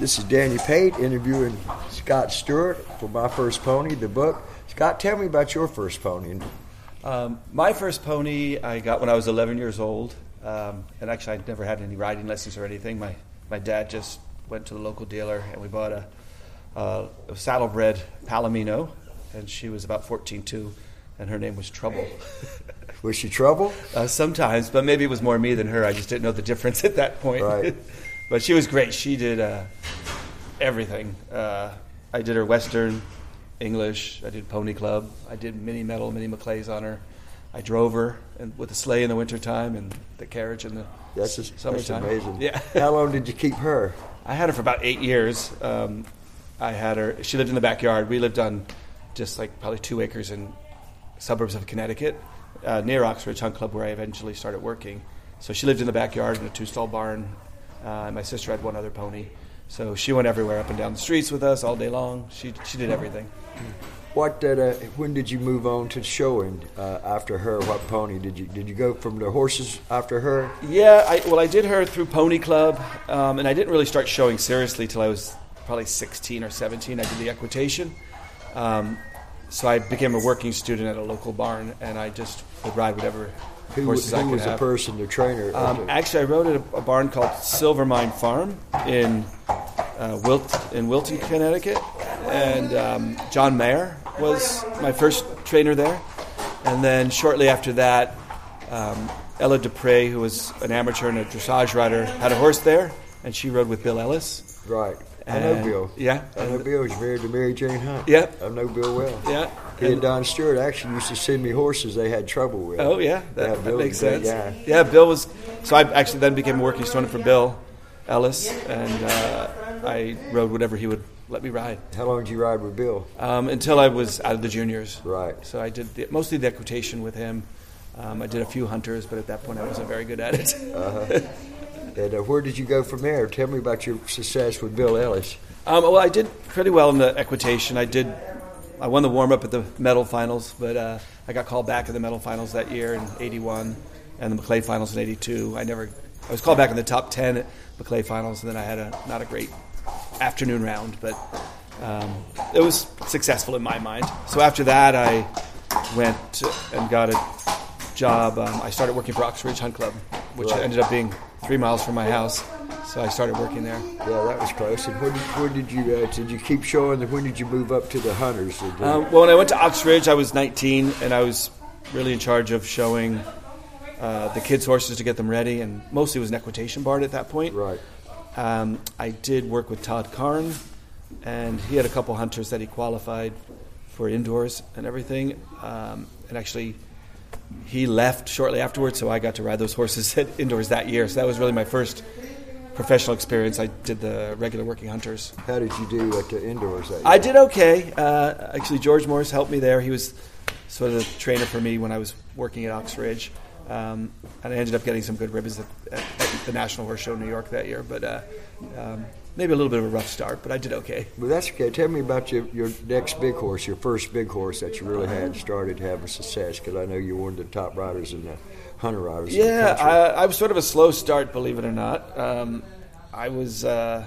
This is Danny Pate interviewing Scott Stewart for My First Pony, the book. Scott, tell me about your first pony. Um, my first pony I got when I was 11 years old, um, and actually I'd never had any riding lessons or anything. My my dad just went to the local dealer and we bought a, a, a saddlebred Palomino, and she was about 14 too, and her name was Trouble. Was she trouble? Uh, sometimes, but maybe it was more me than her. I just didn't know the difference at that point. Right. but she was great. She did uh, everything. Uh, I did her Western, English. I did Pony Club. I did mini medal, mini Maclays on her. I drove her and with the sleigh in the wintertime and the carriage in the That's, just, that's summertime. amazing. Yeah. How long did you keep her? I had her for about eight years. Um, I had her. She lived in the backyard. We lived on just like probably two acres in suburbs of Connecticut, uh, near Ox Ridge Hunt Club, where I eventually started working. So she lived in the backyard in a two-stall barn. Uh, and my sister had one other pony, so she went everywhere, up and down the streets with us all day long. She she did everything. What did, uh, when did you move on to showing uh, after her? What pony did you did you go from the horses after her? Yeah, I, well, I did her through Pony Club, um, and I didn't really start showing seriously till I was probably 16 or 17. I did the equitation. Um, so I became a working student at a local barn, and I just would ride whatever Who, horses I who was the have. person, the trainer? Um, the- actually, I rode at a, a barn called Silvermine Farm in uh, Wilt in Wilton, Connecticut, and um, John Mayer was my first trainer there. And then shortly after that, um, Ella Dupre, who was an amateur and a dressage rider, had a horse there, and she rode with Bill Ellis. right. I know Bill. Yeah, I know Bill. He's married to Mary Jane Hunt. Yep. I know Bill well. yeah. He and And- Don Stewart actually used to send me horses they had trouble with. Oh yeah, that, Yeah, that makes sense. guy. Yeah, Bill was. So I actually then became a working student for Bill Ellis, and uh, I rode whatever he would let me ride How long did you ride with Bill? um, until I was out of the juniors. Right. So I did the, mostly the equitation with him. Um, I did a few hunters, but at that point I wasn't very good at it. And uh, where did you go from there? Tell me about your success with Bill Ellis. Um, well, I did pretty well in the equitation. I did. I won the warm up at the medal finals, but uh, I got called back at the medal finals that year in '81 and the Maclay finals in '82. I never. I was called back in the top ten at Maclay finals, and then I had a not a great afternoon round, but um, it was successful in my mind. So after that, I went and got a job. Um, I started working for Ox Ridge Hunt Club, which Right. ended up being three miles from my house. So I started working there. Yeah, that was close. And when did, when did you uh, did you keep showing? When did you move up to the hunters? Um, well, when I went to Ox Ridge, I was 19, and I was really in charge of showing uh, the kids' horses to get them ready, and mostly it was an equitation barn at that point. right. Um, I did work with Todd Karn, and he had a couple hunters that he qualified for indoors and everything. Um, and actually, he left shortly afterwards, so I got to ride those horses at indoors that year. So that was really my first professional experience. I did the regular working hunters. How did you do at the indoors? That I did okay. Uh, actually, George Morris helped me there. He was sort of the trainer for me when I was working at Ox Ridge. Um, and I ended up getting some good ribbons at, at, at the National Horse Show in New York that year. But uh, um, maybe a little bit of a rough start, but I did okay. Well, that's okay. Tell me about your, your next big horse, your first big horse that you really had started having success. Because I know you're one of the top riders in the hunter riders. Yeah. I, I was sort of a slow start, believe it or not. Um, I was, uh,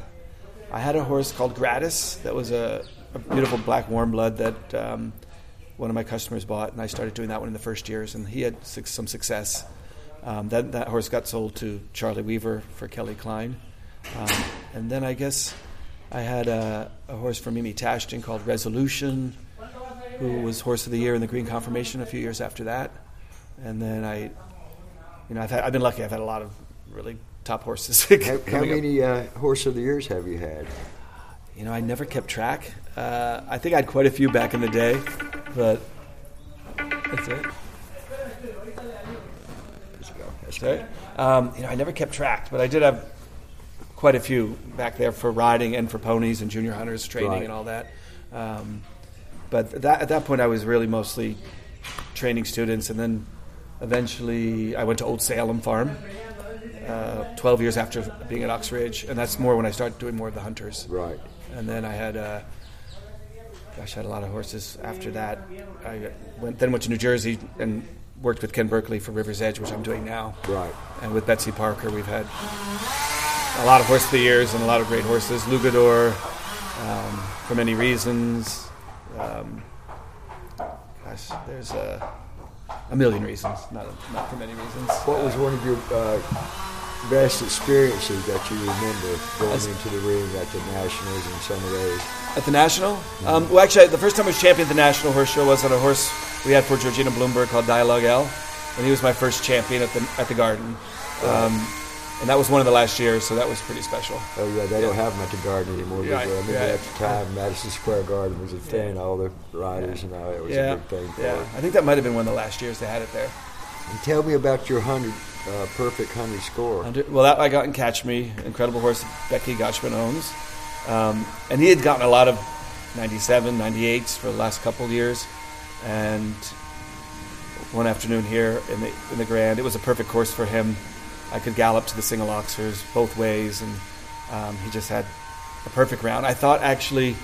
I had a horse called Gratis that was a, a beautiful black warm blood that um, one of my customers bought, and I started doing that one in the first years, and he had some success. Um, that that horse got sold to Charlie Weaver for Kelly Klein, um, and then I guess I had a, a horse for Mimi Tashton called Resolution, who was horse of the year in the Green Conformation a few years after that, and then I you know, I've, had, I've been lucky. I've had a lot of really top horses. How, how many uh, horse of the years have you had? You know, I never kept track. Uh, I think I had quite a few back in the day, but that's it. That's it. Um, you know, I never kept track, but I did have quite a few back there for riding and for ponies and junior hunters training Right. and all that. Um, but that, at that point, I was really mostly training students, and then eventually I went to Old Salem Farm. Uh, Twelve years after being at Ox Ridge, and that's more when I started doing more of the hunters. Right. And then I had, uh, gosh, I had a lot of horses after that. I went, then went to New Jersey and worked with Ken Berkley for River's Edge, which I'm doing now. Right. And with Betsy Parker, we've had a lot of horse of the years and a lot of great horses. Lugador, um, for many reasons. Um, gosh, there's a, a million reasons, not not for many reasons. What was one of your uh, best experiences that you remember going into the ring at the Nationals and some of those? At the National? Um, well, actually, the first time I was champion at the National Horse Show was on a horse we had for Georgina Bloomberg called Dialogue L, and he was my first champion at the at the Garden, um, and that was one of the last years, so that was pretty special. Oh yeah, they don't have them at the Garden anymore. Yeah, I remember yeah. at the time, Madison Square Garden was a thing. All the riders and all that was yeah, a big thing. For yeah. it. I think that might have been one of the last years they had it there. And tell me about your hundred uh, perfect hundred score. Under, well, that I got in Catch Me, incredible horse Becky Gochman owns, um, and he had gotten a lot of 97, 98s for the last couple of years, and one afternoon here in the in the Grand, it was a perfect course for him. I could gallop to the single oxers both ways, and um, he just had a perfect round. I thought actually,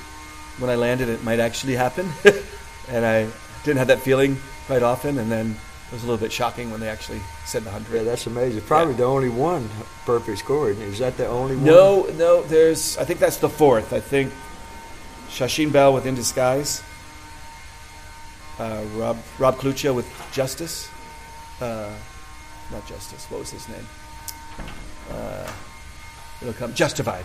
when I landed, it might actually happen, and I didn't have that feeling quite often, and then. It was a little bit shocking when they actually said the hundred. Yeah, that's amazing. Probably the only one perfect score. Is that the only one? No, no. There's. I think that's the fourth. I think Shashin Bell with In Disguise. Uh, Rob Rob Cluccia with Justice. Uh, not Justice. What was his name? Uh, it'll come. Justified.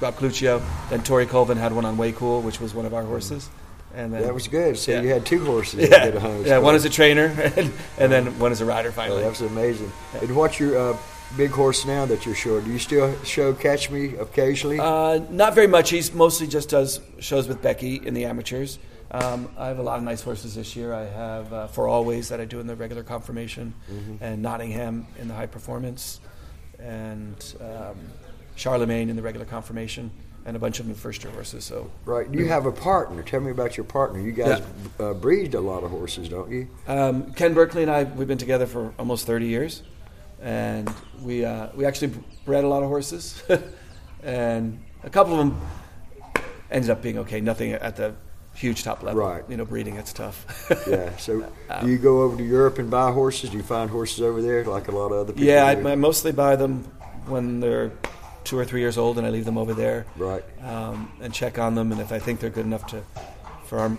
Rob Cluccio. Then Tori Colvin had one on Way Cool, which was one of our horses. And then That was good. So Yeah. you had two horses that yeah, did a hundred. yeah. One is a trainer, and, and then one is a rider. Oh, Finally, that's amazing. And what's your uh, big horse now that you're showing? Do you still show Catch Me occasionally? Uh, not very much. He's mostly just does shows with Becky in the amateurs. Um, I have a lot of nice horses this year. I have uh, For Always that I do in the regular conformation, and Nottingham in the high performance, and um, Charlemagne in the regular conformation, and a bunch of them first year horses. So right. You have a partner. Tell me about your partner. You guys uh, breed a lot of horses, don't you? Um, Ken Berkley and I, we've been together for almost 30 years, and we uh, we actually bred a lot of horses, and a couple of them ended up being okay. Nothing at the huge top level. Right. You know, breeding it's tough. Yeah. So do you go over to Europe and buy horses? Do you find horses over there like a lot of other people? yeah. I, I mostly buy them when they're two or three years old, and I leave them over there. Right. um, and check on them. And if I think they're good enough to for our,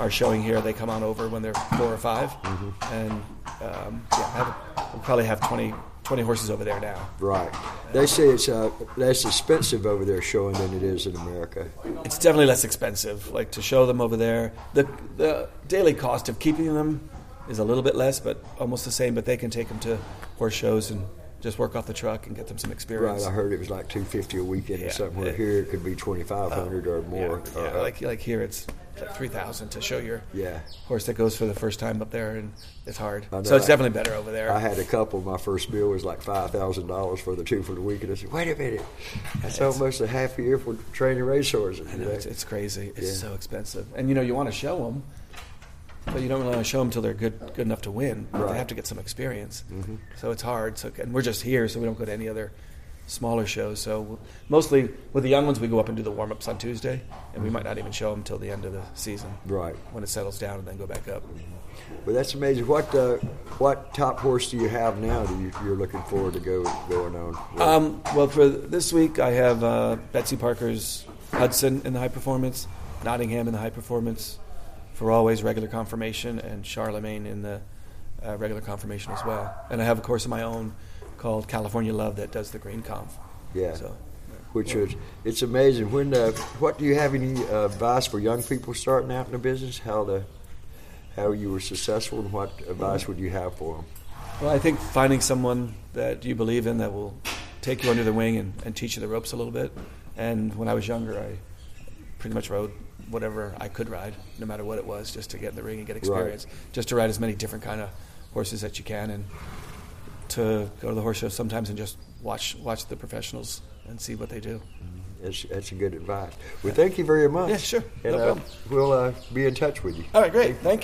our showing here, they come on over when they're four or 5 Mm-hmm. And um, yeah, I have, we'll probably have 20, 20 horses over there now. Right. They say it's uh, less expensive over there showing than it is in America. It's definitely less expensive. Like to show them over there, the the daily cost of keeping them is a little bit less, but almost the same. But they can take them to horse shows and just work off the truck and get them some experience. Right. I heard it was like two fifty a weekend or Yeah. something. Where Yeah. here it could be twenty five hundred or more. Yeah, Uh, like like here, it's like three thousand to show your yeah. horse that goes for the first time up there, and it's hard. Know. So it's definitely better over there. I had a couple. My first bill was like five thousand dollars for the two for the weekend. I said, "Wait a minute, that's almost a half a year for training racehorses." I know, it's, it's crazy. It's Yeah. so expensive, and you know you want to show them, but you don't want to show them until they're good good enough to win. Right. They have to get some experience, so it's hard. So and we're just here, so we don't go to any other smaller shows. So mostly with the young ones, we go up and do the warm ups on Tuesday, and we might not even show them till the end of the season right. when it settles down, and then go back up. But that's amazing. What uh, what top horse do you have now? that you, you're looking forward to go going on? Um, well, for this week, I have uh, Betsy Parker's Hudson in the high performance, Nottingham in the high performance, for always regular conformation, and Charlemagne in the uh, regular conformation as well. And I have a course of my own called California Love that does the green conf. yeah. So, Which is it's amazing. When uh, what do you have any uh, advice for young people starting out in the business? How to how you were successful, and what advice would you have for them? well, I think finding someone that you believe in that will take you under the wing and, and teach you the ropes a little bit. And when I was younger, I pretty much rode whatever I could ride, no matter what it was, just to get in the ring and get experience. Just to ride as many different kind of horses that you can, and to go to the horse show sometimes and just watch watch the professionals and see what they do. That's, that's a good advice. Well, thank you very much. Yeah, sure. And No uh, we'll uh, be in touch with you. All right, great. Thank you.